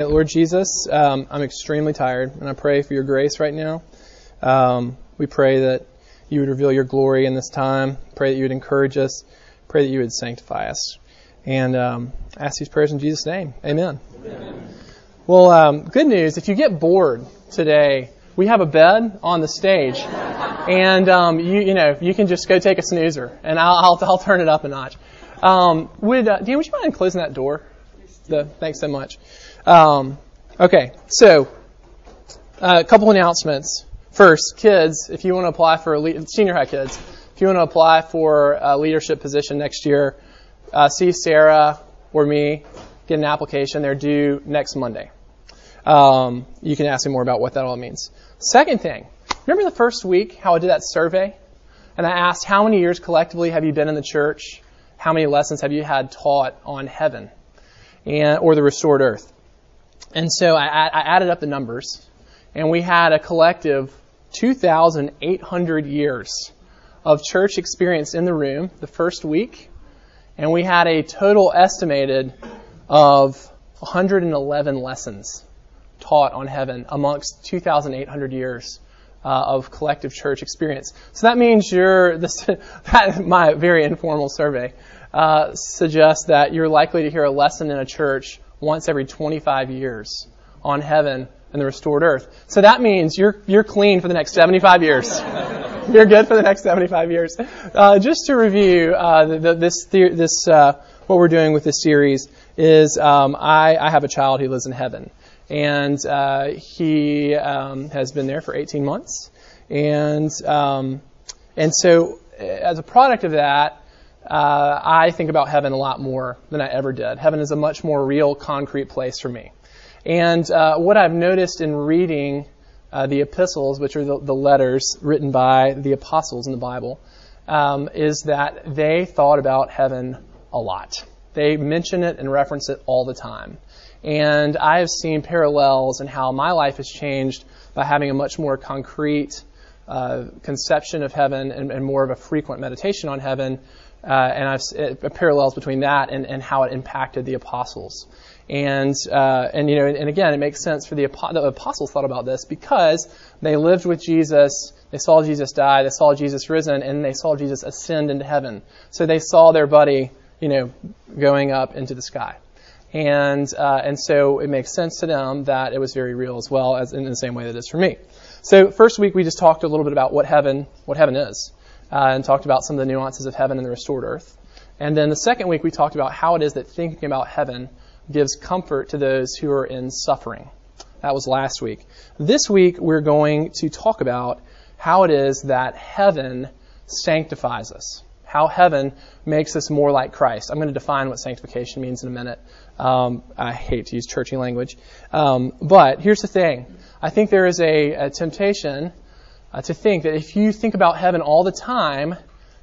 Lord Jesus, um, I'm extremely tired, and I pray for your grace right now. Um, we pray that you would reveal your glory in this time. Pray that you would encourage us. Pray that you would sanctify us. And um, ask these prayers in Jesus' name. Amen. Amen. Well, um, good news. If you get bored today, we have a bed on the stage, and um, you you know you can just go take a snoozer, and I'll I'll, I'll turn it up a notch. Um, would uh, Dan, would you mind closing that door? The, thanks so much. Um, okay, so uh, a couple announcements. First, kids, if you want to apply for a le- senior high kids, if you want to apply for a leadership position next year, uh, see Sarah or me, get an application. They're due next Monday. Um, you can ask me more about what that all means. Second thing, remember the first week how I did that survey? And I asked, how many years collectively have you been in the church? How many lessons have you had taught on heaven and or the restored earth? And so I, I added up the numbers, and we had a collective 2,800 years of church experience in the room the first week, and we had a total estimated of 111 lessons taught on heaven amongst 2,800 years uh, of collective church experience. So that means you're this. That, my very informal survey uh, suggests that you're likely to hear a lesson in a church once every 25 years on heaven and the restored earth. So that means you're, you're clean for the next 75 years. you're good for the next 75 years. Uh, just to review, uh, the, the, this, this uh, what we're doing with this series is um, I, I have a child who lives in heaven. And uh, he um, has been there for 18 months. And, um, and so, as a product of that, uh, I think about heaven a lot more than I ever did. Heaven is a much more real, concrete place for me. And uh, what I've noticed in reading uh, the epistles, which are the, the, letters written by the apostles in the Bible, um, is that they thought about heaven a lot. They mention it and reference it all the time. And I have seen parallels in how my life has changed by having a much more concrete uh, conception of heaven and, and, more of a frequent meditation on heaven uh, and I've uh, parallels between that and, and how it impacted the apostles. And uh, and you know, and again, it makes sense for the, the apostles thought about this because they lived with Jesus, they saw Jesus die, they saw Jesus risen, and they saw Jesus ascend into heaven. So they saw their buddy, you know, going up into the sky. And uh, and so it makes sense to them that it was very real as well as in the same way that it is for me. So first week we just talked a little bit about what heaven what heaven is uh, and talked about some of the nuances of heaven and the restored earth. And then the second week, we talked about how it is that thinking about heaven gives comfort to those who are in suffering. That was last week. This week, we're going to talk about how it is that heaven sanctifies us, how heaven makes us more like Christ. I'm going to define what sanctification means in a minute. Um, I hate to use churchy language. Um, but here's the thing I think there is a, a temptation uh, to think that if you think about heaven all the time,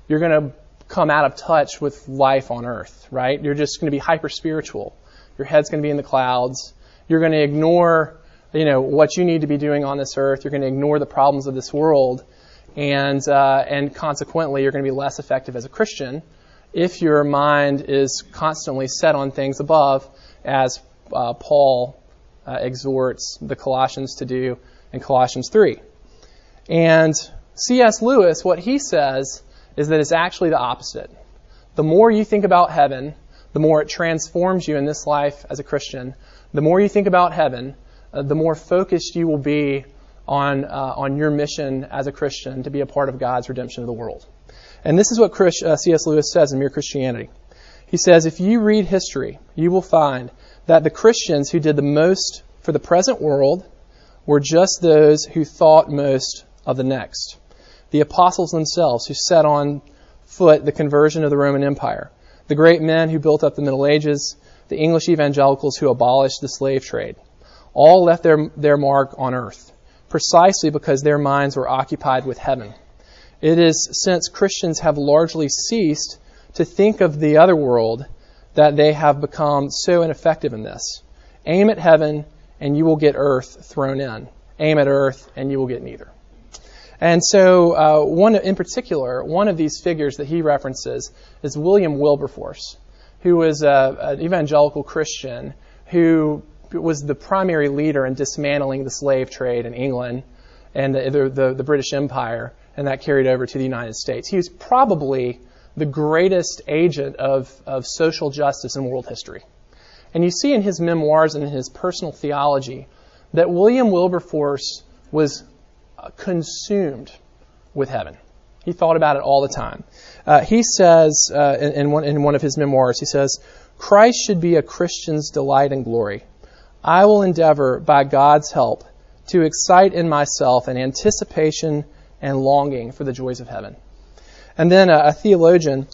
you're going to come out of touch with life on earth, right? You're just going to be hyper spiritual. Your head's going to be in the clouds. You're going to ignore, you know, what you need to be doing on this earth. You're going to ignore the problems of this world, and uh, and consequently, you're going to be less effective as a Christian if your mind is constantly set on things above, as uh, Paul uh, exhorts the Colossians to do in Colossians 3. And C.S. Lewis, what he says is that it's actually the opposite. The more you think about heaven, the more it transforms you in this life as a Christian. The more you think about heaven, uh, the more focused you will be on, uh, on your mission as a Christian to be a part of God's redemption of the world. And this is what Chris, uh, C.S. Lewis says in Mere Christianity. He says, if you read history, you will find that the Christians who did the most for the present world were just those who thought most of the next. The apostles themselves who set on foot the conversion of the Roman Empire, the great men who built up the Middle Ages, the English evangelicals who abolished the slave trade, all left their, their mark on earth, precisely because their minds were occupied with heaven. It is since Christians have largely ceased to think of the other world that they have become so ineffective in this. Aim at heaven, and you will get earth thrown in. Aim at earth, and you will get neither. And so, uh, one in particular, one of these figures that he references is William Wilberforce, who was a, an evangelical Christian who was the primary leader in dismantling the slave trade in England and the, the, the British Empire, and that carried over to the United States. He was probably the greatest agent of, of social justice in world history. And you see in his memoirs and in his personal theology that William Wilberforce was consumed with heaven. He thought about it all the time. Uh, he says uh, in, in, one, in one of his memoirs, he says, Christ should be a Christian's delight and glory. I will endeavor, by God's help, to excite in myself an anticipation and longing for the joys of heaven. And then a, a theologian,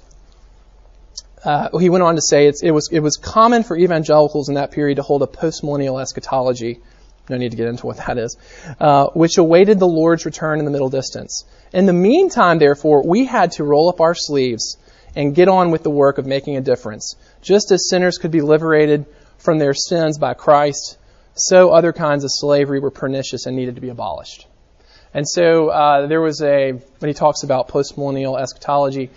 uh, he went on to say it was, it was common for evangelicals in that period to hold a postmillennial eschatology. No need to get into what that is, uh, which awaited the Lord's return in the middle distance. In the meantime, therefore, we had to roll up our sleeves and get on with the work of making a difference. Just as sinners could be liberated from their sins by Christ, so other kinds of slavery were pernicious and needed to be abolished. And so uh, there was a, when he talks about postmillennial eschatology,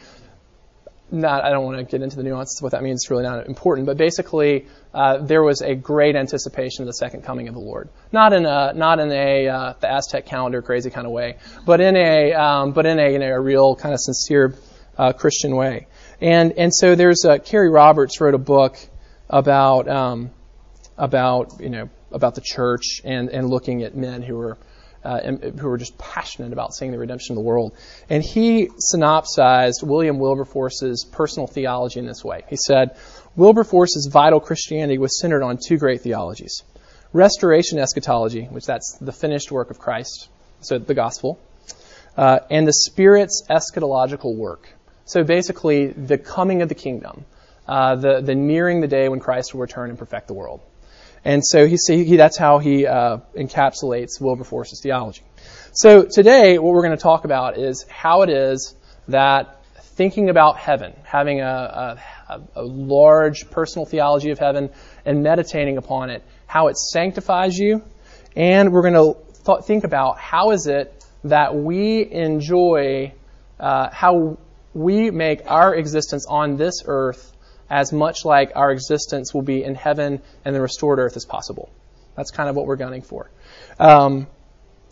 not, I don't want to get into the nuances of what that means. It's really not important. But basically, uh, there was a great anticipation of the second coming of the Lord. Not in a, not in a uh, the Aztec calendar crazy kind of way, but in a, um, but in a, you know, a real kind of sincere uh, Christian way. And and so there's uh, Carey Roberts wrote a book about um, about you know about the church and and looking at men who were uh, who were just passionate about seeing the redemption of the world. And he synopsized William Wilberforce's personal theology in this way. He said, Wilberforce's vital Christianity was centered on two great theologies. Restoration eschatology, which that's the finished work of Christ, so the gospel, uh, and the Spirit's eschatological work. So basically, the coming of the kingdom, uh, the, the nearing the day when Christ will return and perfect the world. And so he, he that's how he uh, encapsulates Wilberforce's theology. So today, what we're going to talk about is how it is that thinking about heaven, having a, a, a large personal theology of heaven, and meditating upon it, how it sanctifies you, and we're going to th- think about how is it that we enjoy, uh, how we make our existence on this earth as much like our existence will be in heaven and the restored earth as possible. That's kind of what we're gunning for. Um,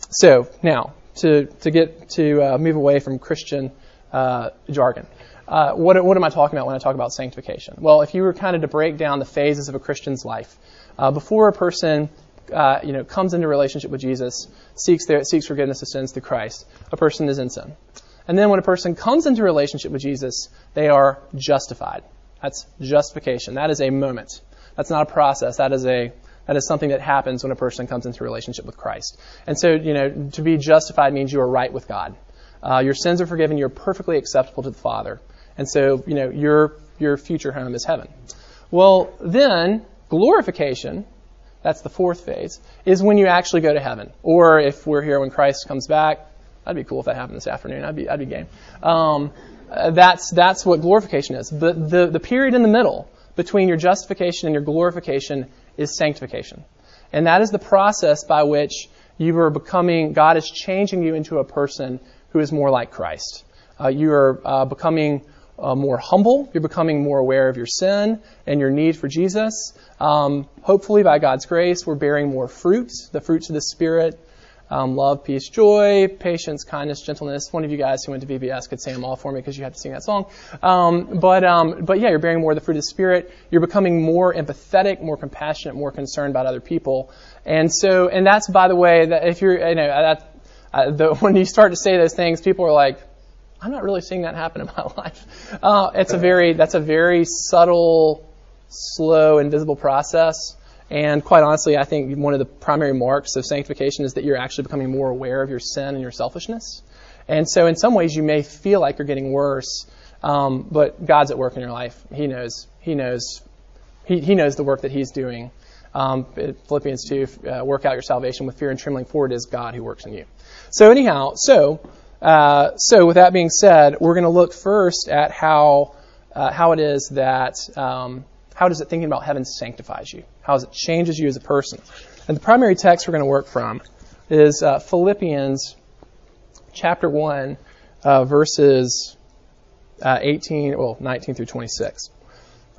so now to to get to uh, move away from Christian uh, jargon. Uh, what, what am I talking about when I talk about sanctification? Well, if you were kind of to break down the phases of a Christian's life, uh, before a person uh, you know, comes into relationship with Jesus, seeks, their, seeks forgiveness of sins through Christ, a person is in sin. And then when a person comes into relationship with Jesus, they are justified. That's justification. That is a moment. That's not a process. That is a that is something that happens when a person comes into relationship with Christ. And so, you know, to be justified means you are right with God. Uh, your sins are forgiven. You're perfectly acceptable to the Father. And so, you know, your your future home is heaven. Well, then glorification, that's the fourth phase, is when you actually go to heaven. Or if we're here when Christ comes back, that'd be cool if that happened this afternoon. I'd be I'd be game. Um, uh, that's, that's what glorification is. But the, the period in the middle between your justification and your glorification is sanctification. And that is the process by which you are becoming, God is changing you into a person who is more like Christ. Uh, you are uh, becoming uh, more humble. You're becoming more aware of your sin and your need for Jesus. Um, hopefully, by God's grace, we're bearing more fruit, the fruits of the Spirit, um, love, peace, joy, patience, kindness, gentleness. One of you guys who went to VBS could say them all for me because you had to sing that song. Um, but um, but yeah, you're bearing more of the fruit of the spirit. You're becoming more empathetic, more compassionate, more concerned about other people. And so, and that's by the way that if you're you know that uh, the, when you start to say those things, people are like, I'm not really seeing that happen in my life. Uh, it's a very that's a very subtle, slow, invisible process. And quite honestly, I think one of the primary marks of sanctification is that you're actually becoming more aware of your sin and your selfishness. And so, in some ways, you may feel like you're getting worse, um, but God's at work in your life. He knows. He knows. He, he knows the work that He's doing. Um, Philippians 2, uh, work out your salvation with fear and trembling, for it is God who works in you. So, anyhow, so uh, so with that being said, we're going to look first at how uh, how it is that um, how does it thinking about heaven sanctifies you? How it changes you as a person? And the primary text we're going to work from is uh, Philippians chapter 1, uh, verses uh, 18, well, 19 through 26.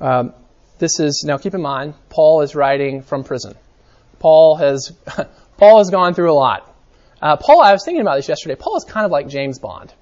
Um, this is, now keep in mind, Paul is writing from prison. Paul has Paul has gone through a lot. Uh, Paul, I was thinking about this yesterday. Paul is kind of like James Bond.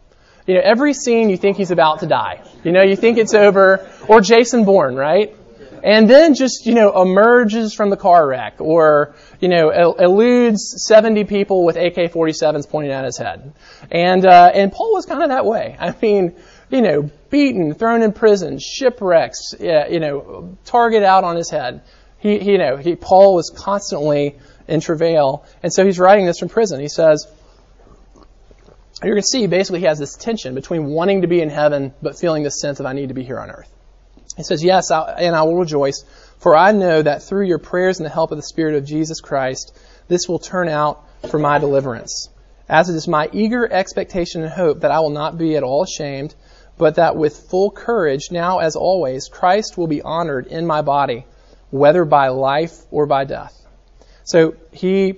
You know, every scene you think he's about to die. You know, you think it's over, or Jason Bourne, right? And then just, you know, emerges from the car wreck, or, you know, eludes 70 people with AK-47s pointing at his head. And, uh, and Paul was kind of that way. I mean, you know, beaten, thrown in prison, shipwrecks, you know, target out on his head. He, he you know, he, Paul was constantly in travail. And so he's writing this from prison. He says, you're going to see basically he has this tension between wanting to be in heaven but feeling this sense of I need to be here on earth. He says, Yes, and I will rejoice, for I know that through your prayers and the help of the Spirit of Jesus Christ, this will turn out for my deliverance. As it is my eager expectation and hope that I will not be at all ashamed, but that with full courage, now as always, Christ will be honored in my body, whether by life or by death. So he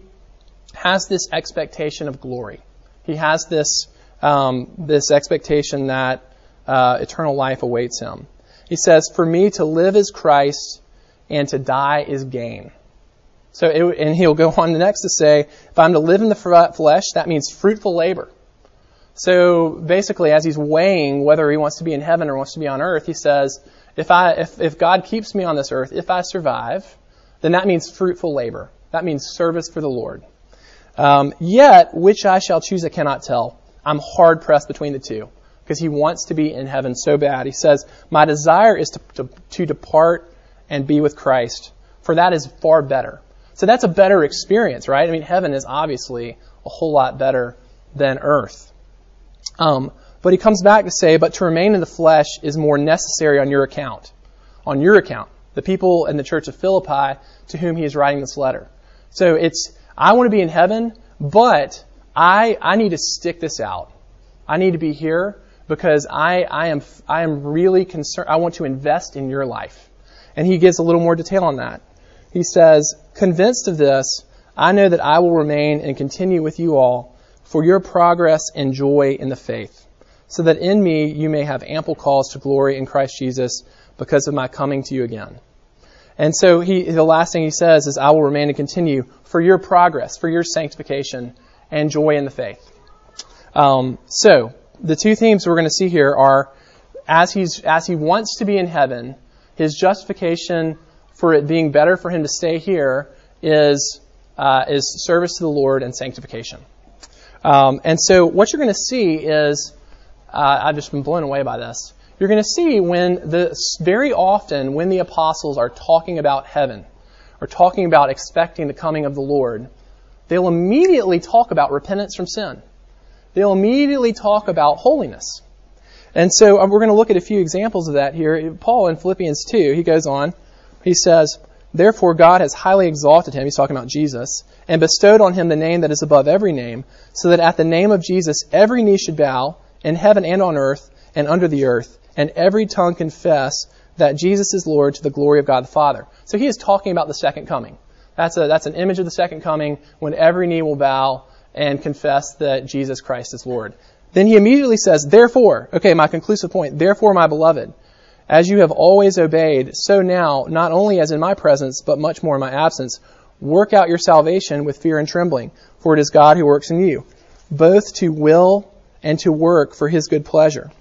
has this expectation of glory. He has this um, this expectation that uh, eternal life awaits him. He says, "For me to live is Christ, and to die is gain." So, it, and he'll go on the next to say, "If I'm to live in the flesh, that means fruitful labor." So basically, as he's weighing whether he wants to be in heaven or wants to be on earth, he says, "If I, if, if God keeps me on this earth, if I survive, then that means fruitful labor. That means service for the Lord. Um, yet, which I shall choose, I cannot tell. I'm hard pressed between the two because he wants to be in heaven so bad. He says, My desire is to, to, to depart and be with Christ, for that is far better. So that's a better experience, right? I mean, heaven is obviously a whole lot better than earth. Um, but he comes back to say, But to remain in the flesh is more necessary on your account. On your account. The people in the church of Philippi to whom he is writing this letter. So it's, I want to be in heaven, but I, I need to stick this out. I need to be here because I, I am, I am really concerned. I want to invest in your life. And he gives a little more detail on that. He says, convinced of this, I know that I will remain and continue with you all for your progress and joy in the faith, so that in me you may have ample cause to glory in Christ Jesus because of my coming to you again. And so he, the last thing he says is, I will remain and continue for your progress, for your sanctification, and joy in the faith. Um, so, the two themes we're going to see here are as, he's, as he wants to be in heaven, his justification for it being better for him to stay here is, uh, is service to the Lord and sanctification. Um, and so, what you're going to see is, uh, I've just been blown away by this you're going to see when the very often when the apostles are talking about heaven or talking about expecting the coming of the Lord, they'll immediately talk about repentance from sin. They'll immediately talk about holiness. And so uh, we're going to look at a few examples of that here. Paul in Philippians 2, he goes on, he says, Therefore God has highly exalted him, he's talking about Jesus, and bestowed on him the name that is above every name, so that at the name of Jesus every knee should bow, in heaven and on earth and under the earth, and every tongue confess that Jesus is Lord to the glory of God the Father. So he is talking about the second coming. That's, a, that's an image of the second coming when every knee will bow and confess that Jesus Christ is Lord. Then he immediately says, Therefore, okay, my conclusive point, therefore, my beloved, as you have always obeyed, so now, not only as in my presence, but much more in my absence, work out your salvation with fear and trembling, for it is God who works in you, both to will and to work for his good pleasure.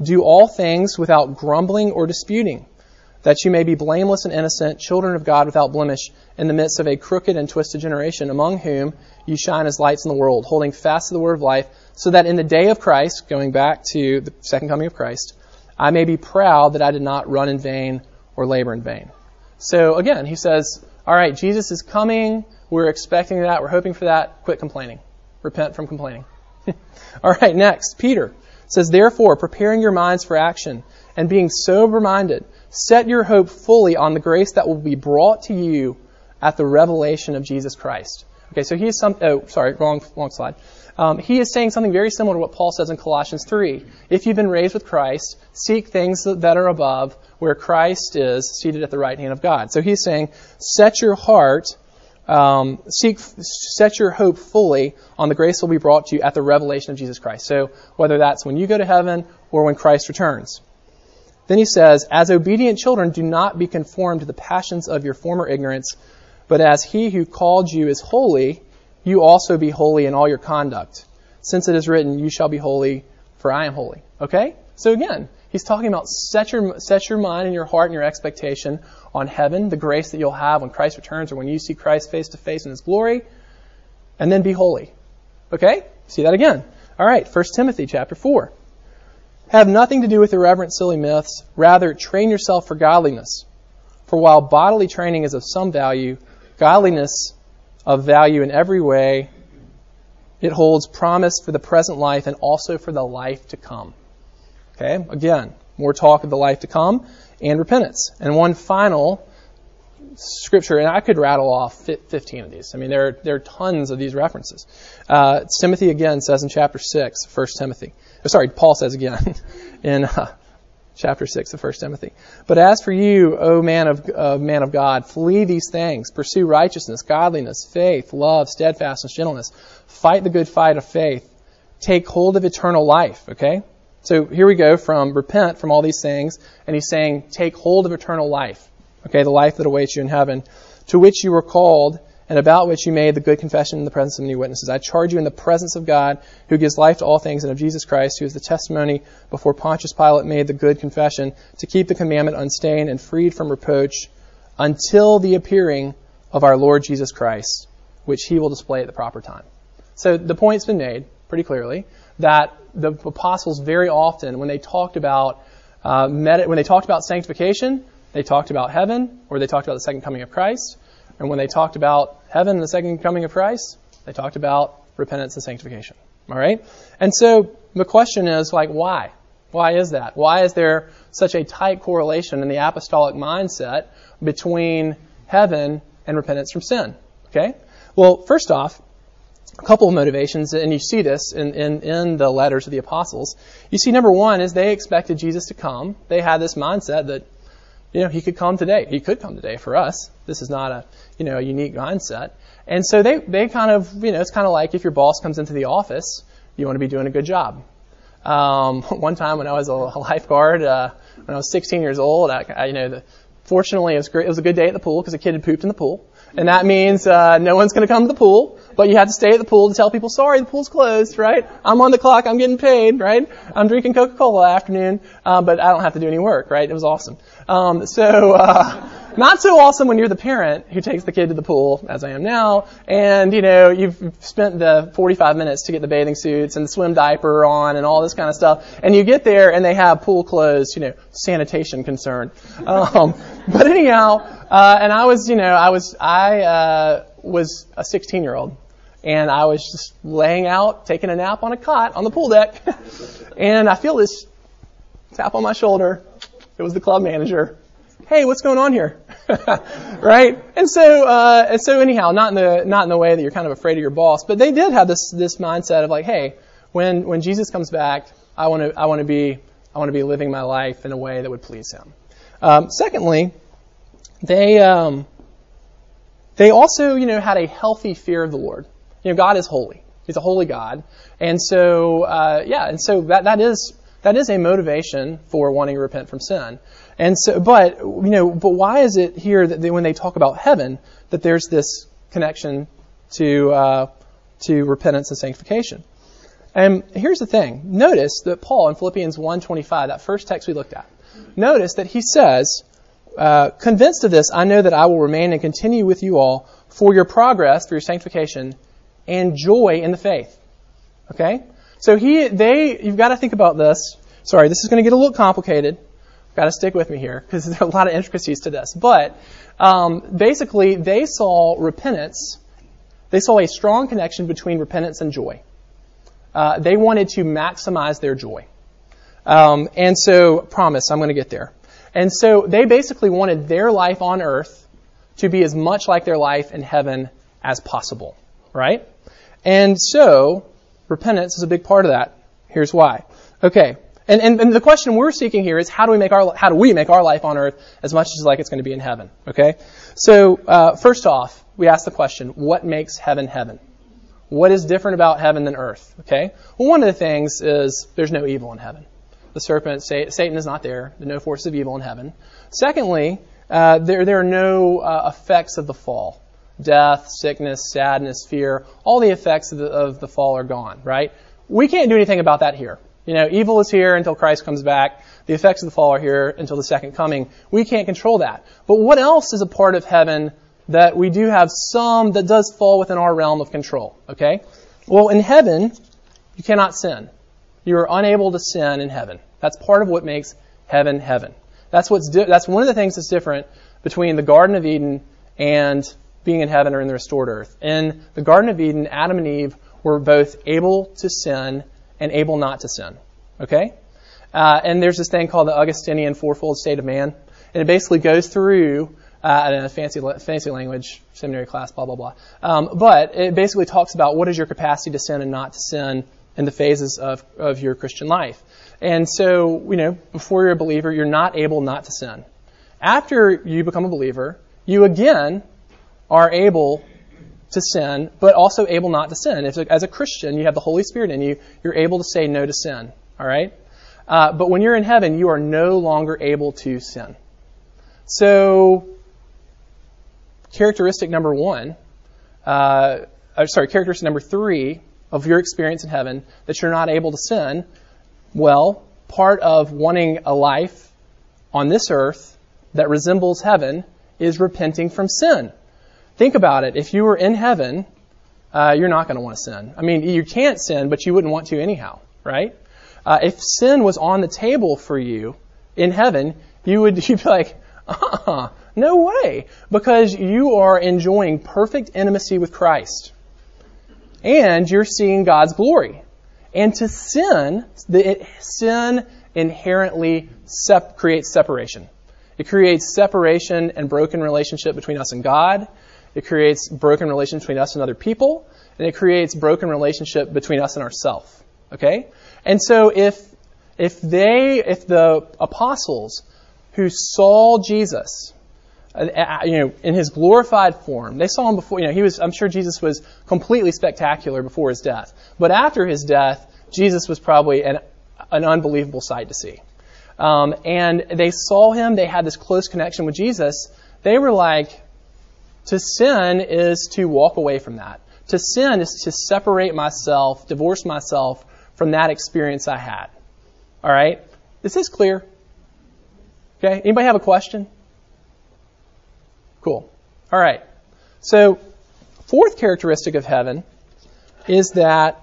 Do all things without grumbling or disputing, that you may be blameless and innocent, children of God without blemish, in the midst of a crooked and twisted generation, among whom you shine as lights in the world, holding fast to the word of life, so that in the day of Christ, going back to the second coming of Christ, I may be proud that I did not run in vain or labor in vain. So again, he says, all right, Jesus is coming. We're expecting that. We're hoping for that. Quit complaining. Repent from complaining. all right, next, Peter says, Therefore, preparing your minds for action and being sober minded, set your hope fully on the grace that will be brought to you at the revelation of Jesus Christ. Okay, so he is some, oh, sorry, wrong, wrong slide. Um, he is saying something very similar to what Paul says in Colossians 3. If you've been raised with Christ, seek things that are above, where Christ is seated at the right hand of God. So he's saying, set your heart um, seek, set your hope fully on the grace that will be brought to you at the revelation of Jesus Christ. So whether that's when you go to heaven or when Christ returns. Then he says, as obedient children, do not be conformed to the passions of your former ignorance, But as he who called you is holy, you also be holy in all your conduct. Since it is written, You shall be holy, for I am holy. Okay? So again, he's talking about set your, set your mind and your heart and your expectation on heaven, the grace that you'll have when Christ returns or when you see Christ face to face in his glory, and then be holy. Okay? See that again. All right, 1 Timothy chapter 4. Have nothing to do with irreverent, silly myths. Rather, train yourself for godliness. For while bodily training is of some value, godliness of value in every way, it holds promise for the present life and also for the life to come. Okay, again, more talk of the life to come and repentance. And one final scripture, and I could rattle off 15 of these. I mean, there are, there are tons of these references. Uh, Timothy again says in chapter 6, 1 Timothy. Sorry, Paul says again in uh, chapter 6 of 1 Timothy. But as for you, O man of, uh, man of God, flee these things. Pursue righteousness, godliness, faith, love, steadfastness, gentleness. Fight the good fight of faith. Take hold of eternal life, okay? So here we go from repent from all these things, and he's saying, take hold of eternal life. Okay, the life that awaits you in heaven, to which you were called, and about which you made the good confession in the presence of many witnesses. I charge you in the presence of God, who gives life to all things, and of Jesus Christ, who is the testimony before Pontius Pilate made the good confession, to keep the commandment unstained and freed from reproach until the appearing of our Lord Jesus Christ, which he will display at the proper time. So the point's been made pretty clearly that the apostles very often, when they talked about uh, med- when they talked about sanctification, they talked about heaven, or they talked about the second coming of Christ. And when they talked about heaven and the second coming of Christ, they talked about repentance and sanctification. All right? And so the question is like, why? Why is that? Why is there such a tight correlation in the apostolic mindset between heaven and repentance from sin? Okay? Well, first off, a couple of motivations, and you see this in, in, in the letters of the apostles. You see, number one is they expected Jesus to come. They had this mindset that you know, he could come today. He could come today for us. This is not a, you know, a unique mindset. And so they, they kind of, you know, it's kind of like if your boss comes into the office, you want to be doing a good job. Um, one time when I was a lifeguard, uh, when I was 16 years old, I, I you know, the, fortunately it was great. It was a good day at the pool because a kid had pooped in the pool. And that means, uh, no one's going to come to the pool but you have to stay at the pool to tell people, sorry, the pool's closed, right? I'm on the clock, I'm getting paid, right? I'm drinking Coca-Cola afternoon, uh, but I don't have to do any work, right? It was awesome. Um, so, uh, not so awesome when you're the parent who takes the kid to the pool, as I am now, and you know you've spent the 45 minutes to get the bathing suits and the swim diaper on and all this kind of stuff, and you get there and they have pool closed, you know, sanitation concern. Um, but anyhow, uh, and I was, you know, I was, I uh, was a 16 year old, and I was just laying out, taking a nap on a cot on the pool deck, and I feel this tap on my shoulder. It was the club manager. Hey, what's going on here? right? And so, uh, and so anyhow, not in the not in the way that you're kind of afraid of your boss, but they did have this this mindset of like, hey, when when Jesus comes back, I want to I want to be I want to be living my life in a way that would please Him. Um, secondly, they um, they also you know had a healthy fear of the Lord. You know, God is holy. He's a holy God. And so, uh, yeah, and so that, that is, that is a motivation for wanting to repent from sin. And so, but, you know, but why is it here that they, when they talk about heaven, that there's this connection to, uh, to repentance and sanctification? And here's the thing. Notice that Paul in Philippians 1.25, that first text we looked at, notice that he says, uh, convinced of this, I know that I will remain and continue with you all for your progress, for your sanctification, and joy in the faith. Okay? So he, they, you've got to think about this. Sorry, this is going to get a little complicated. Got to stick with me here because there are a lot of intricacies to this. But um, basically, they saw repentance. They saw a strong connection between repentance and joy. Uh, they wanted to maximize their joy. Um, and so, promise, I'm going to get there. And so, they basically wanted their life on earth to be as much like their life in heaven as possible right? And so, repentance is a big part of that. Here's why. Okay. And, and, and the question we're seeking here is how do we make our, how do we make our life on earth as much as like it's going to be in heaven? Okay? So, uh, first off, we ask the question, what makes heaven heaven? What is different about heaven than earth? Okay? Well, one of the things is there's no evil in heaven. The serpent, Satan is not there. There's no force of evil in heaven. Secondly, uh, there, there are no uh, effects of the fall. death, sickness, sadness, fear, all the effects of the, of the fall are gone, right? We can't do anything about that here. You know, evil is here until Christ comes back. The effects of the fall are here until the second coming. We can't control that. But what else is a part of heaven that we do have some that does fall within our realm of control? Okay? Well, in heaven, you cannot sin. You are unable to sin in heaven. That's part of what makes heaven heaven. That's what's di- that's one of the things that's different between the Garden of Eden and being in heaven or in the restored earth. In the Garden of Eden, Adam and Eve were both able to sin and able not to sin. Okay? Uh, and there's this thing called the Augustinian fourfold state of man. And it basically goes through, uh, in a fancy, fancy language, seminary class, blah, blah, blah. Um, but it basically talks about what is your capacity to sin and not to sin in the phases of, of your Christian life. And so, you know, before you're a believer, you're not able not to sin. After you become a believer, you again are able to sin, but also able not to sin. If, as a Christian, you have the Holy Spirit in you, you're able to say no to sin. All right? Uh, but when you're in heaven, you are no longer able to sin. So, characteristic number one, uh, sorry, characteristic number three of your experience in heaven that you're not able to sin, well, part of wanting a life on this earth that resembles heaven is repenting from sin. Think about it. If you were in heaven, uh, you're not going to want to sin. I mean, you can't sin, but you wouldn't want to anyhow, right? Uh, if sin was on the table for you in heaven, you would you'd be like, uh-uh, no way, because you are enjoying perfect intimacy with Christ, and you're seeing God's glory. And to sin, the, sin inherently sep- creates separation. It creates separation and broken relationship between us and God. It creates broken relationship between us and other people, and it creates broken relationship between us and ourselves. Okay? And so if if they if the apostles who saw Jesus Uh, uh, uh, you know, in his glorified form. They saw him before, you know, he was, I'm sure Jesus was completely spectacular before his death. But after his death, Jesus was probably an, an unbelievable sight to see. Um, and they saw him, they had this close connection with Jesus. They were like, to sin is to walk away from that. To sin is to separate myself, divorce myself from that experience I had. All right? This Is clear? Okay? Anybody have a question? Cool. All right. So, fourth characteristic of heaven is that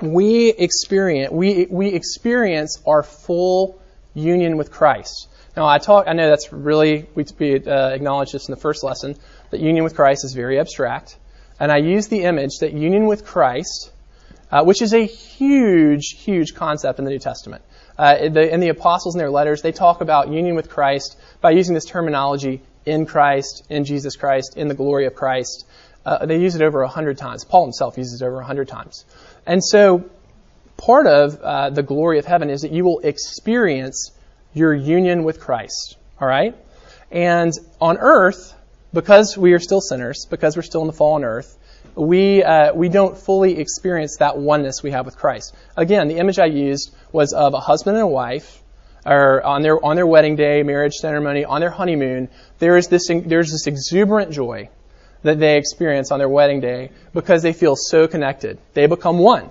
we experience we we experience our full union with Christ. Now, I talk. I know that's really we, we uh, acknowledged this in the first lesson that union with Christ is very abstract, and I use the image that union with Christ, uh, which is a huge, huge concept in the New Testament. Uh, the, in the apostles in their letters, they talk about union with Christ by using this terminology in Christ, in Jesus Christ, in the glory of Christ. Uh, they use it over a hundred times. Paul himself uses it over a hundred times. And so, part of uh, the glory of heaven is that you will experience your union with Christ. All right? And on earth, because we are still sinners, because we're still in the fallen earth, we, uh, we don't fully experience that oneness we have with Christ. Again, the image I used was of a husband and a wife, or on their, on their wedding day, marriage ceremony, on their honeymoon. There is this, there's this exuberant joy that they experience on their wedding day because they feel so connected. They become one.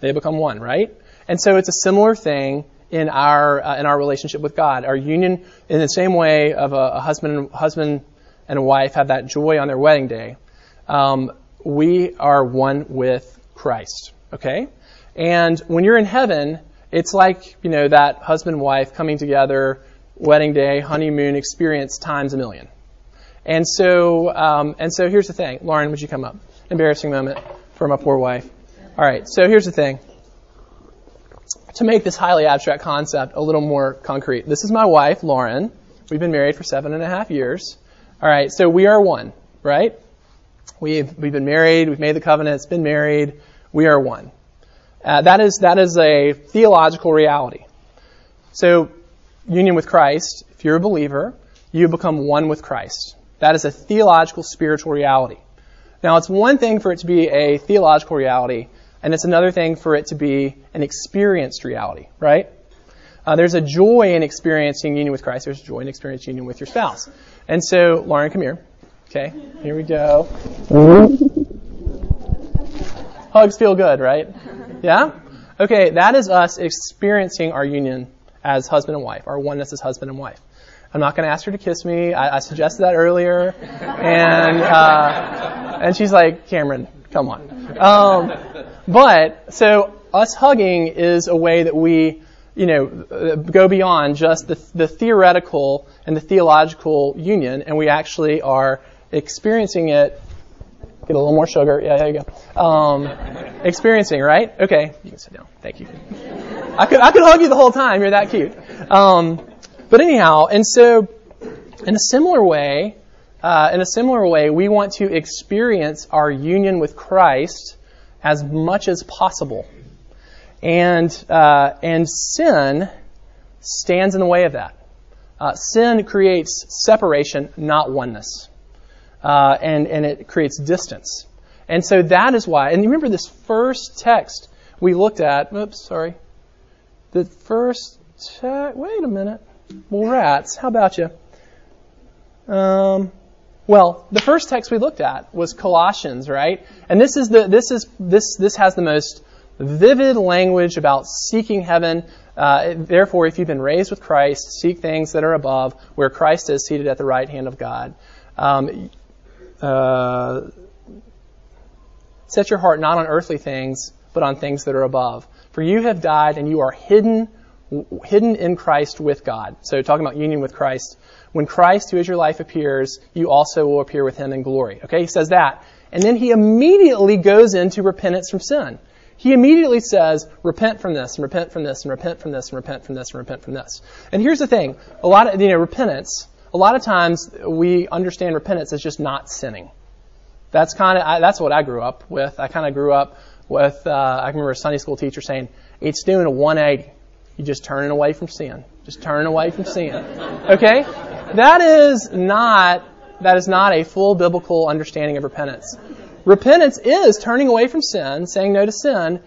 They become one, right? And so it's a similar thing in our uh, in our relationship with God. Our union, in the same way of a, a husband and husband and a wife have that joy on their wedding day, um, we are one with Christ. Okay, and when you're in heaven, it's like you know that husband and wife coming together, wedding day, honeymoon experience times a million. And so, um, and so here's the thing. Lauren, would you come up? Embarrassing moment for my poor wife. All right. So here's the thing to make this highly abstract concept a little more concrete. This is my wife, Lauren. We've been married for seven and a half years. All right, so we are one, right? We've, we've been married, we've made the covenant, it's been married, we are one. Uh, that is that is a theological reality. So, union with Christ, if you're a believer, you become one with Christ. That is a theological, spiritual reality. Now, it's one thing for it to be a theological reality and it's another thing for it to be an experienced reality, right? Uh, there's a joy in experiencing union with Christ. There's joy in experiencing union with your spouse. And so, Lauren, come here. Okay, here we go. Hugs feel good, right? Yeah? Okay, that is us experiencing our union as husband and wife, our oneness as husband and wife. I'm not going to ask her to kiss me. I, I suggested that earlier, and uh, and she's like, Cameron, come on. Um, but so us hugging is a way that we, you know, go beyond just the, the theoretical and the theological union, and we actually are experiencing it. Get a little more sugar. Yeah, there you go. Um, experiencing, right? Okay, you can sit down. Thank you. I could I could hug you the whole time. You're that cute. Um, but anyhow, and so in a similar way, uh, in a similar way, we want to experience our union with Christ as much as possible, and uh, and sin stands in the way of that. Uh, sin creates separation, not oneness, uh, and and it creates distance. And so that is why. And you remember this first text we looked at. Oops, sorry. The first text. Wait a minute. Well, rats, how about you? Um, well, the first text we looked at was Colossians, right? And this is the this is this this has the most vivid language about seeking heaven. Uh, therefore, if you've been raised with Christ, seek things that are above, where Christ is seated at the right hand of God. Um, uh, set your heart not on earthly things, but on things that are above. For you have died, and you are hidden hidden in Christ with God. So talking about union with Christ. When Christ, who is your life, appears, you also will appear with him in glory. Okay, he says that. And then he immediately goes into repentance from sin. He immediately says, repent from this, and repent from this, and repent from this, and repent from this, and repent from this. And here's the thing. A lot of, you know, repentance, a lot of times we understand repentance as just not sinning. That's kind of, that's what I grew up with. I kind of grew up with, uh, I remember a Sunday school teacher saying, it's doing a 180. You're just turning away from sin. Just turning away from sin. Okay? That is not that is not a full biblical understanding of repentance. Repentance is turning away from sin, saying no to sin,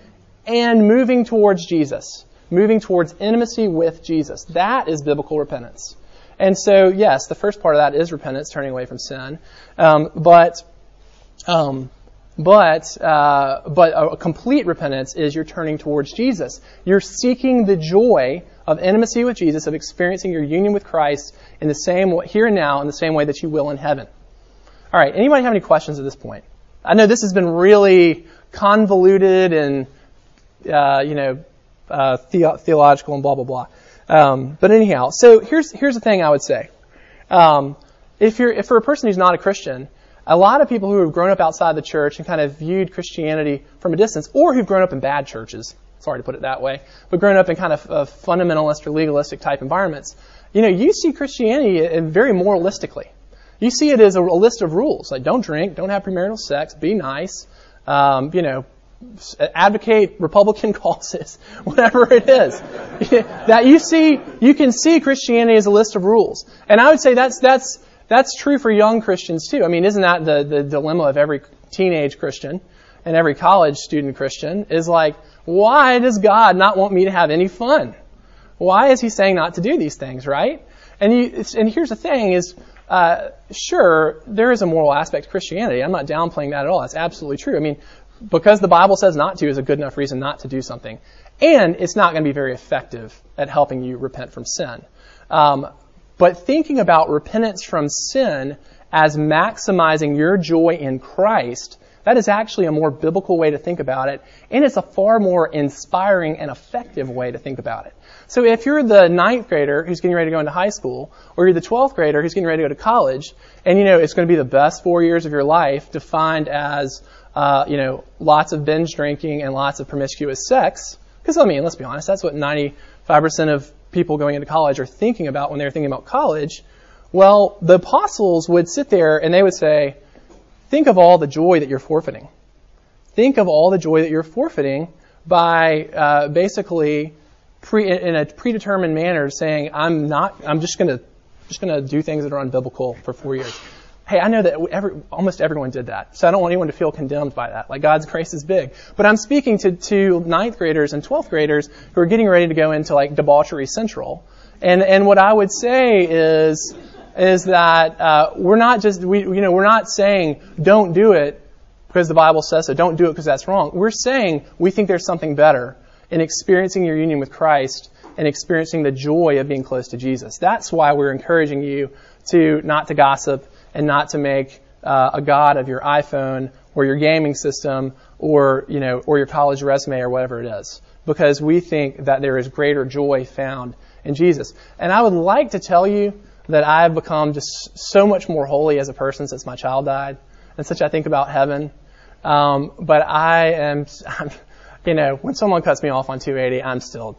and moving towards Jesus, moving towards intimacy with Jesus. That is biblical repentance. And so, yes, the first part of that is repentance, turning away from sin. Um, but um, but, uh, but a complete repentance is you're turning towards Jesus. You're seeking the joy of intimacy with Jesus, of experiencing your union with Christ in the same here and now, in the same way that you will in heaven. All right. Anybody have any questions at this point? I know this has been really convoluted and, uh, you know, uh, the- theological and blah blah blah. Um, but anyhow, so here's here's the thing I would say. Um, if you're if for a person who's not a Christian, a lot of people who have grown up outside the church and kind of viewed Christianity from a distance, or who've grown up in bad churches, sorry to put it that way, but grown up in kind of uh, fundamentalist or legalistic type environments, you know, you see Christianity very moralistically. You see it as a, a list of rules, like don't drink, don't have premarital sex, be nice, um, you know, advocate Republican causes, whatever it is. that you see, you can see Christianity as a list of rules. And I would say that's, that's, that's true for young Christians too. I mean, isn't that the, the dilemma of every teenage Christian and every college student Christian is like, why does God not want me to have any fun? Why is He saying not to do these things, right? And, you, and here's the thing is, uh, sure, there is a moral aspect to Christianity. I'm not downplaying that at all. That's absolutely true. I mean, because the Bible says not to is a good enough reason not to do something. And it's not going to be very effective at helping you repent from sin. Um, but thinking about repentance from sin as maximizing your joy in Christ, that is actually a more biblical way to think about it, and it's a far more inspiring and effective way to think about it. So if you're the ninth grader who's getting ready to go into high school, or you're the 12th grader who's getting ready to go to college, and you know it's going to be the best four years of your life defined as, uh, you know, lots of binge drinking and lots of promiscuous sex, because I mean, let's be honest, that's what 95% of people going into college are thinking about when they're thinking about college, well, the apostles would sit there and they would say, think of all the joy that you're forfeiting. Think of all the joy that you're forfeiting by uh, basically pre, in a predetermined manner saying, I'm not, I'm just going to just going to do things that are unbiblical for four years. Hey, I know that every, almost everyone did that, so I don't want anyone to feel condemned by that. Like God's grace is big. But I'm speaking to, to ninth graders and 12th graders who are getting ready to go into like debauchery central. And, and what I would say is, is that uh, we're not just we you know we're not saying don't do it because the Bible says so. Don't do it because that's wrong. We're saying we think there's something better in experiencing your union with Christ and experiencing the joy of being close to Jesus. That's why we're encouraging you to not to gossip and not to make uh, a god of your iPhone or your gaming system or you know or your college resume or whatever it is because we think that there is greater joy found in Jesus. And I would like to tell you that I've become just so much more holy as a person since my child died and such I think about heaven. Um, but I am, I'm, you know, when someone cuts me off on 280, I'm still,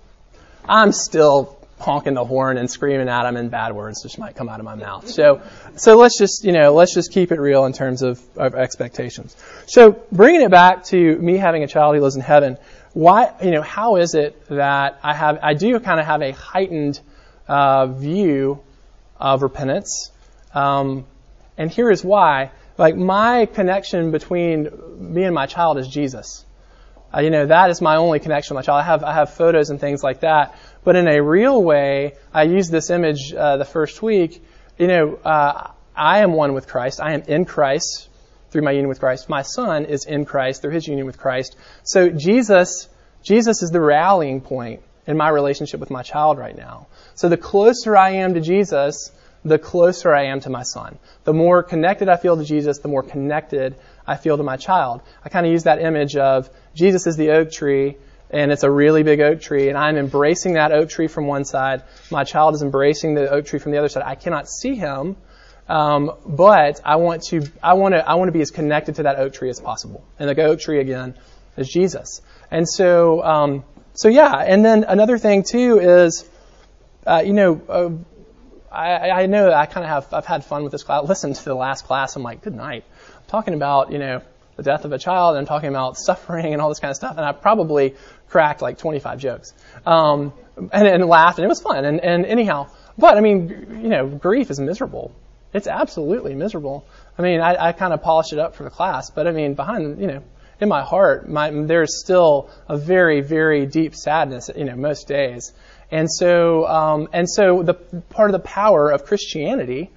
I'm still honking the horn and screaming at them and bad words just might come out of my mouth. So, so let's just, you know, let's just keep it real in terms of, of expectations. So bringing it back to me having a child who lives in heaven, why, you know, how is it that I have, I do kind of have a heightened uh, view of repentance, um, and here is why. Like my connection between me and my child is Jesus. Uh, you know, that is my only connection with my child. I have I have photos and things like that, but in a real way, I used this image uh, the first week. You know, uh, I am one with Christ. I am in Christ through my union with Christ. My son is in Christ through his union with Christ. So Jesus, Jesus is the rallying point in my relationship with my child right now. So the closer I am to Jesus, the closer I am to my son. The more connected I feel to Jesus, the more connected I feel to my child. I kind of use that image of Jesus is the oak tree, and it's a really big oak tree, and I'm embracing that oak tree from one side. My child is embracing the oak tree from the other side. I cannot see him, um, but I want to, I want to, I want to be as connected to that oak tree as possible. And the oak tree again is Jesus. And so, um, so yeah. And then another thing too is, uh, you know, uh, I, I know I kind of have, I've had fun with this class. Listen to the last class. I'm like, good night. I'm talking about, you know, the death of a child and I'm talking about suffering and all this kind of stuff. And I probably cracked like 25 jokes. Um, and, and laughed and it was fun. And, and anyhow, but I mean, you know, grief is miserable. It's absolutely miserable. I mean, I, I kind of polished it up for the class, but I mean, behind, you know, in my heart, my, there's still a very, very deep sadness, you know, most days. And so, um, and so the part of the power of Christianity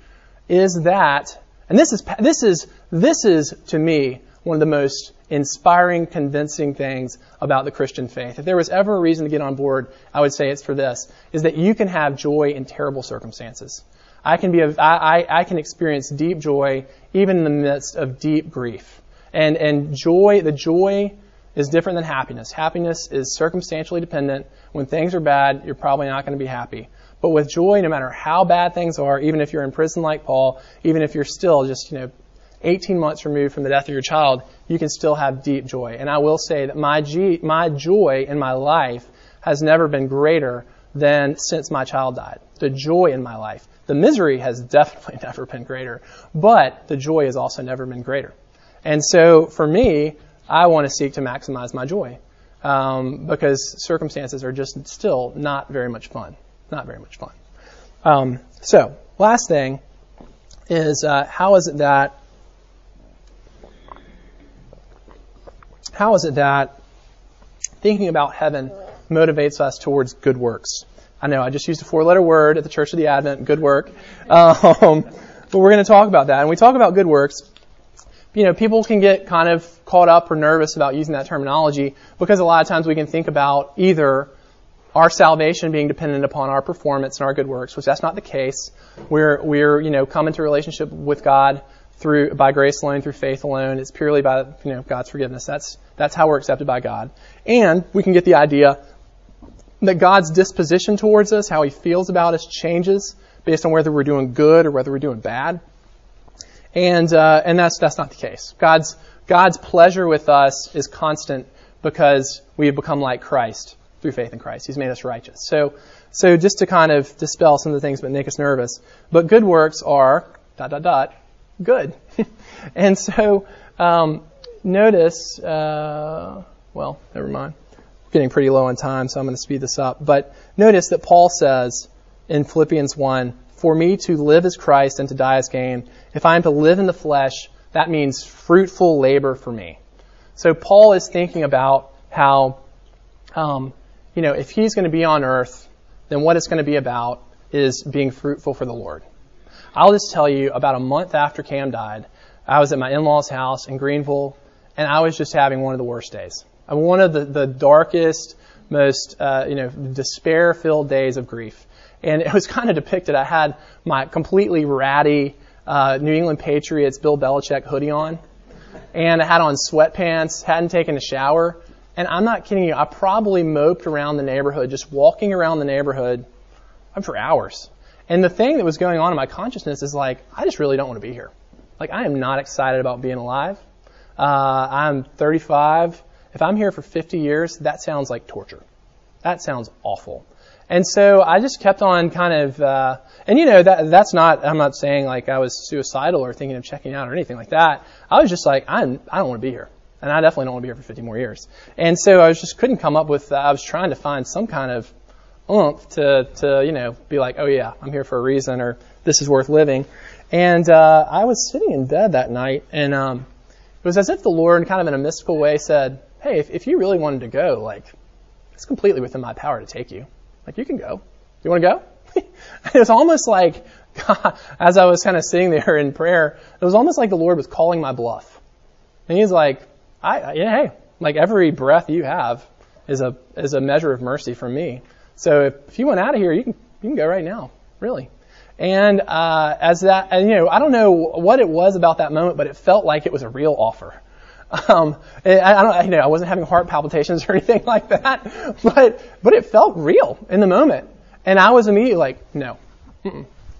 is that, and this is, this is, this is to me one of the most inspiring, convincing things about the Christian faith. If there was ever a reason to get on board, I would say it's for this, is that you can have joy in terrible circumstances. I can be, I can experience deep joy even in the midst of deep grief. And, and joy, the joy is different than happiness. Happiness is circumstantially dependent. When things are bad, you're probably not going to be happy. But with joy, no matter how bad things are, even if you're in prison like Paul, even if you're still just, you know, 18 months removed from the death of your child, you can still have deep joy. And I will say that my, G, my joy in my life has never been greater than since my child died. The joy in my life. The misery has definitely never been greater, but the joy has also never been greater. And so for me, I want to seek to maximize my joy um, because circumstances are just still not very much fun. Not very much fun. Um, so, last thing is uh, how is it that how is it that thinking about heaven motivates us towards good works? I know I just used a four-letter word at the Church of the Advent, good work, um, but we're going to talk about that. And we talk about good works you know, people can get kind of caught up or nervous about using that terminology because a lot of times we can think about either our salvation being dependent upon our performance and our good works, which that's not the case. We're, we're, you know, come into a relationship with God through, by grace alone, through faith alone. It's purely by, you know, God's forgiveness. That's, that's how we're accepted by God. And we can get the idea that God's disposition towards us, how he feels about us changes based on whether we're doing good or whether we're doing bad. And, uh, and that's, that's not the case. God's, God's pleasure with us is constant because we have become like Christ through faith in Christ. He's made us righteous. So, so just to kind of dispel some of the things that make us nervous, but good works are dot dot dot good. and so um, notice, uh, well, never mind. I'm getting pretty low on time, so I'm going to speed this up. But notice that Paul says in Philippians 1, for me to live as Christ and to die as gain. If I am to live in the flesh, that means fruitful labor for me. So Paul is thinking about how, um, you know, if he's going to be on earth, then what it's going to be about is being fruitful for the Lord. I'll just tell you, about a month after Cam died, I was at my in-laws' house in Greenville, and I was just having one of the worst days. One of the, the darkest, most uh, you know despair-filled days of grief. And it was kind of depicted. I had my completely ratty uh, New England Patriots Bill Belichick hoodie on, and I had on sweatpants. Hadn't taken a shower, and I'm not kidding you. I probably moped around the neighborhood, just walking around the neighborhood for hours. And the thing that was going on in my consciousness is like, I just really don't want to be here. Like, I am not excited about being alive. Uh, I'm 35. If I'm here for 50 years, that sounds like torture. That sounds awful. And so I just kept on kind of, uh, and you know, that, that's not, I'm not saying like I was suicidal or thinking of checking out or anything like that. I was just like, I'm, I don't want to be here. And I definitely don't want to be here for 50 more years. And so I was just couldn't come up with, uh, I was trying to find some kind of oomph to, to, you know, be like, oh yeah, I'm here for a reason or this is worth living. And, uh, I was sitting in bed that night and, um, it was as if the Lord kind of in a mystical way said, hey, if, if you really wanted to go, like, it's completely within my power to take you. Like, you can go. You want to go? it was almost like, God, as I was kind of sitting there in prayer, it was almost like the Lord was calling my bluff. And He's like, I, yeah, hey, like every breath you have is a, is a measure of mercy from me. So if, if you want out of here, you can, you can go right now. Really. And, uh, as that, and you know, I don't know what it was about that moment, but it felt like it was a real offer. Um, I, I don't, you know, I wasn't having heart palpitations or anything like that, but, but it felt real in the moment. And I was immediately like, no,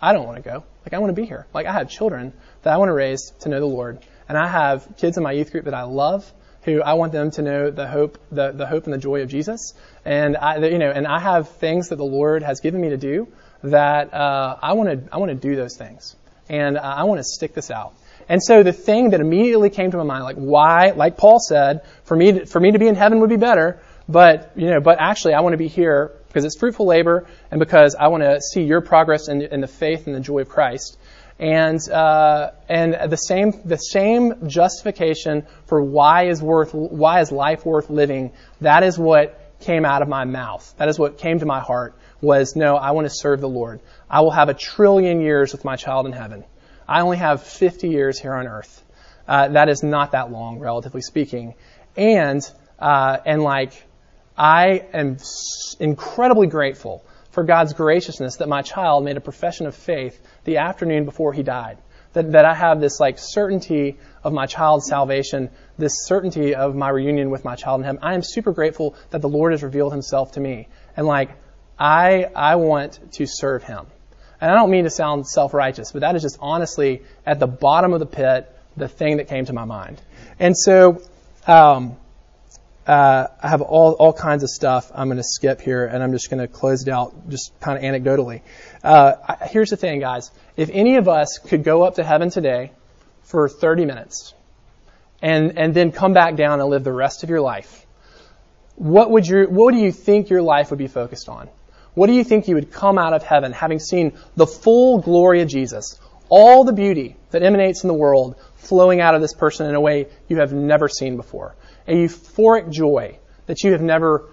I don't want to go. Like, I want to be here. Like, I have children that I want to raise to know the Lord. And I have kids in my youth group that I love who I want them to know the hope, the, the hope and the joy of Jesus. And I, you know, and I have things that the Lord has given me to do that, uh, I want to, I want to do those things. And I want to stick this out. And so the thing that immediately came to my mind, like why, like Paul said, for me to, for me to be in heaven would be better, but you know, but actually I want to be here because it's fruitful labor and because I want to see your progress in, in the faith and the joy of Christ. And uh, and the same the same justification for why is worth why is life worth living. That is what came out of my mouth. That is what came to my heart. Was no, I want to serve the Lord. I will have a trillion years with my child in heaven. I only have 50 years here on earth. Uh, that is not that long, relatively speaking. And, uh, and like, I am incredibly grateful for God's graciousness that my child made a profession of faith the afternoon before he died. That, that I have this like certainty of my child's salvation, this certainty of my reunion with my child in heaven. I am super grateful that the Lord has revealed himself to me. And like, I, I want to serve him. And I don't mean to sound self-righteous, but that is just honestly at the bottom of the pit, the thing that came to my mind. And so, um, uh, I have all, all kinds of stuff I'm going to skip here, and I'm just going to close it out just kind of anecdotally. Uh, here's the thing, guys. If any of us could go up to heaven today for 30 minutes and, and then come back down and live the rest of your life, what would your, what do you think your life would be focused on? What do you think you would come out of heaven having seen the full glory of Jesus, all the beauty that emanates in the world flowing out of this person in a way you have never seen before? A euphoric joy that you have never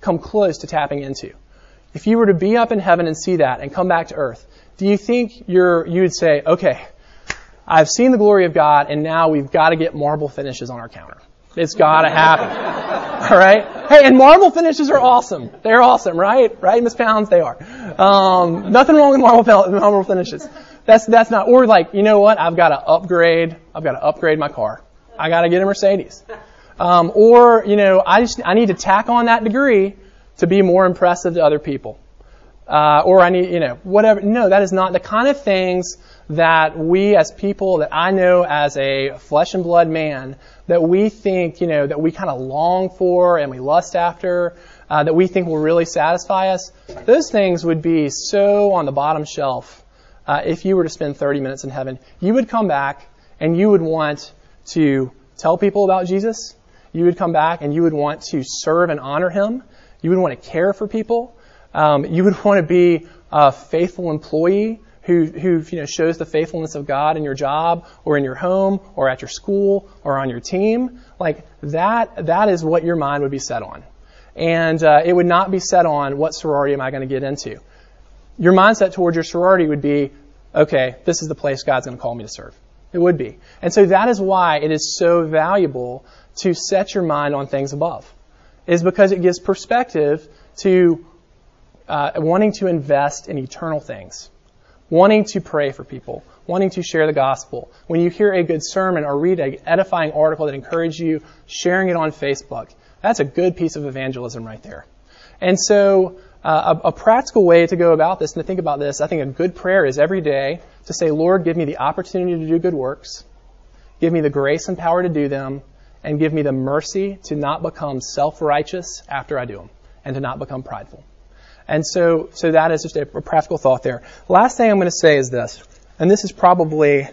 come close to tapping into. If you were to be up in heaven and see that and come back to earth, do you think you're, you would say, okay, I've seen the glory of God and now we've got to get marble finishes on our counter. It's got to happen. All right. Hey, and marble finishes are awesome. They're awesome, right? Right, Miss Pounds? They are. Um, nothing wrong with marble marble finishes. That's that's not. Or like, you know what? I've got to upgrade. I've got to upgrade my car. I got to get a Mercedes. Um, or you know, I just I need to tack on that degree to be more impressive to other people. Uh, or I need, you know, whatever. No, that is not the kind of things that we as people, that I know as a flesh and blood man, that we think, you know, that we kind of long for and we lust after, uh, that we think will really satisfy us, those things would be so on the bottom shelf uh, if you were to spend 30 minutes in heaven. You would come back and you would want to tell people about Jesus. You would come back and you would want to serve and honor Him. You would want to care for people. Um, you would want to be a faithful employee who, who you know, shows the faithfulness of God in your job or in your home or at your school or on your team, like that, that is what your mind would be set on. And uh, it would not be set on what sorority am I going to get into. Your mindset towards your sorority would be, okay, this is the place God's going to call me to serve. It would be. And so that is why it is so valuable to set your mind on things above. Is because it gives perspective to uh, wanting to invest in eternal things, wanting to pray for people, wanting to share the gospel. When you hear a good sermon or read an edifying article that encourages you, sharing it on Facebook, that's a good piece of evangelism right there. And so, uh, a, a, practical way to go about this and to think about this, I think a good prayer is every day to say, Lord, give me the opportunity to do good works, give me the grace and power to do them, and give me the mercy to not become self-righteous after I do them, and to not become prideful. And so, so that is just a, a practical thought there. Last thing I'm going to say is this, and this is probably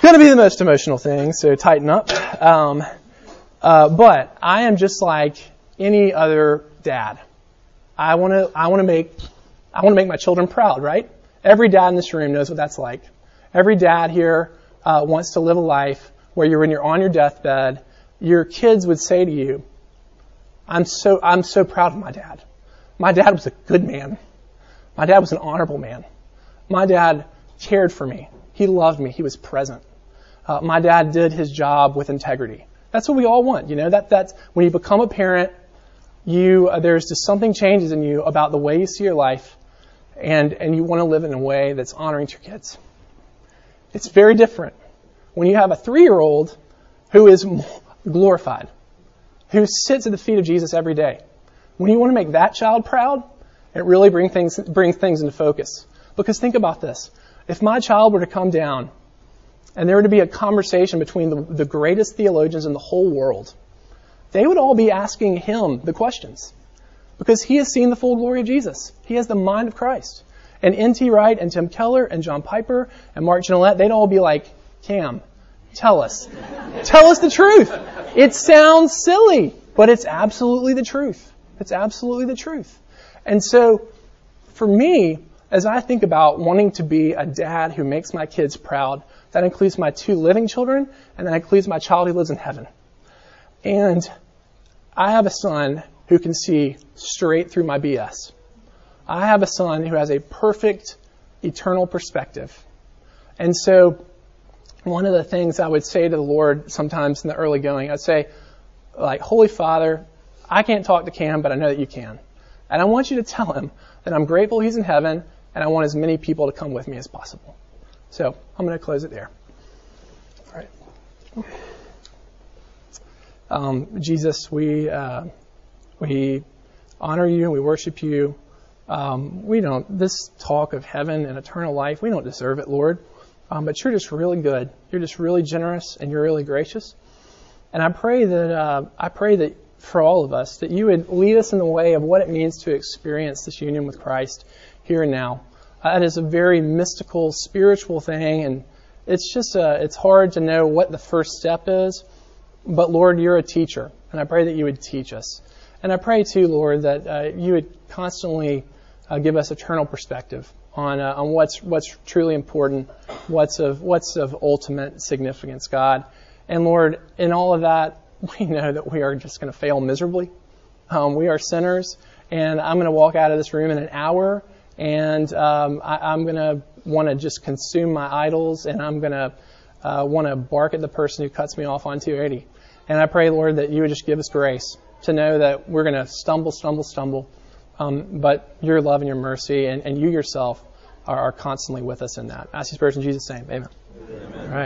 going to be the most emotional thing, so tighten up. Um, uh, but I am just like any other dad. I want to, I want to make, I want to make my children proud, right? Every dad in this room knows what that's like. Every dad here uh, wants to live a life where you're when you're on your deathbed, your kids would say to you, "I'm so, I'm so proud of my dad. My dad was a good man. My dad was an honorable man. My dad cared for me. He loved me. He was present. Uh, my dad did his job with integrity. That's what we all want. You know that that's when you become a parent, you uh, there's just something changes in you about the way you see your life, and and you want to live in a way that's honoring to your kids. It's very different when you have a three-year-old who is glorified, who sits at the feet of Jesus every day. When you want to make that child proud, it really brings things brings things into focus. Because think about this: if my child were to come down and there were to be a conversation between the, the greatest theologians in the whole world, they would all be asking him the questions. Because he has seen the full glory of Jesus. He has the mind of Christ. And N.T. Wright and Tim Keller and John Piper and Mark Gignilliat, they'd all be like, Cam, tell us. tell us the truth. It sounds silly, but it's absolutely the truth. It's absolutely the truth. And so, for me, as I think about wanting to be a dad who makes my kids proud, that includes my two living children, and that includes my child who lives in heaven. And I have a son who can see straight through my BS. I have a son who has a perfect eternal perspective. And so, one of the things I would say to the Lord sometimes in the early going, I'd say, like, Holy Father, I can't talk to Cam, but I know that you can. And I want you to tell him that I'm grateful he's in heaven, and I want as many people to come with me as possible. So I'm going to close it there. All right. Um, Jesus, we uh, we honor you and we worship you. Um, we don't this talk of heaven and eternal life. We don't deserve it, Lord. Um, but you're just really good. You're just really generous and you're really gracious. And I pray that uh, I pray that for all of us that you would lead us in the way of what it means to experience this union with Christ here and now. That is a very mystical, spiritual thing, and it's just uh, it's hard to know what the first step is. But Lord, you're a teacher, and I pray that you would teach us. And I pray too, Lord, that uh, you would constantly uh, give us eternal perspective on uh, on what's what's truly important, what's of what's of ultimate significance, God. And Lord, in all of that, we know that we are just going to fail miserably. Um, we are sinners, and I'm going to walk out of this room in an hour and um, I, am going to want to just consume my idols, and I'm going to uh, want to bark at the person who cuts me off on 280. And I pray, Lord, that you would just give us grace to know that we're going to stumble, stumble, stumble, um, but your love and your mercy and, and you yourself are, are, constantly with us in that. I ask these prayers in Jesus' name. Amen. Amen. All right.